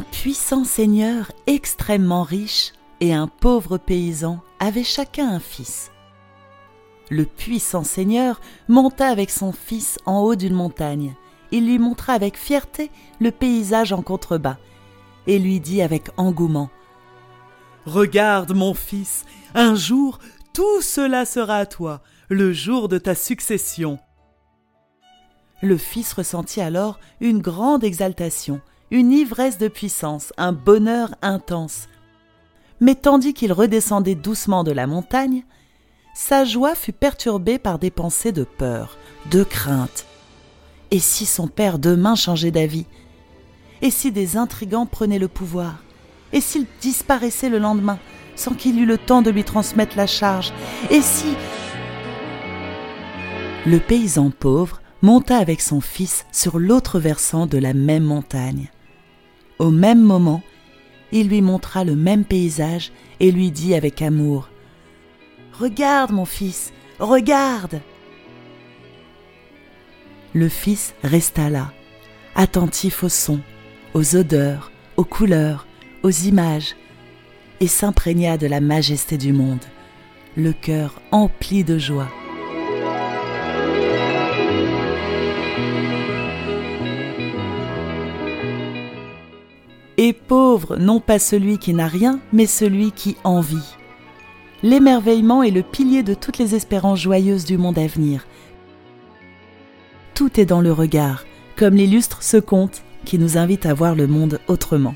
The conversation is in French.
puissant seigneur extrêmement riche et un pauvre paysan avaient chacun un fils. Le puissant seigneur monta avec son fils en haut d'une montagne. Il lui montra avec fierté le paysage en contrebas et lui dit avec engouement Regarde, mon fils, un jour tout cela sera à toi, le jour de ta succession. Le fils ressentit alors une grande exaltation, une ivresse de puissance, un bonheur intense. Mais tandis qu'il redescendait doucement de la montagne, sa joie fut perturbée par des pensées de peur, de crainte. Et si son père demain changeait d'avis? Et si des intrigants prenaient le pouvoir? Et s'il disparaissait le lendemain sans qu'il eût le temps de lui transmettre la charge? Et si... Le paysan pauvre monta avec son fils sur l'autre versant de la même montagne? Au même moment, il lui montra le même paysage et lui dit avec amour Regarde, mon fils, regarde Le fils resta là, attentif aux sons, aux odeurs, aux couleurs, aux images, et s'imprégna de la majesté du monde, le cœur empli de joie. Et pauvre, non pas celui qui n'a rien, mais celui qui envie. L'émerveillement est le pilier de toutes les espérances joyeuses du monde à venir. Tout est dans le regard, comme l'illustre ce conte qui nous invite à voir le monde autrement.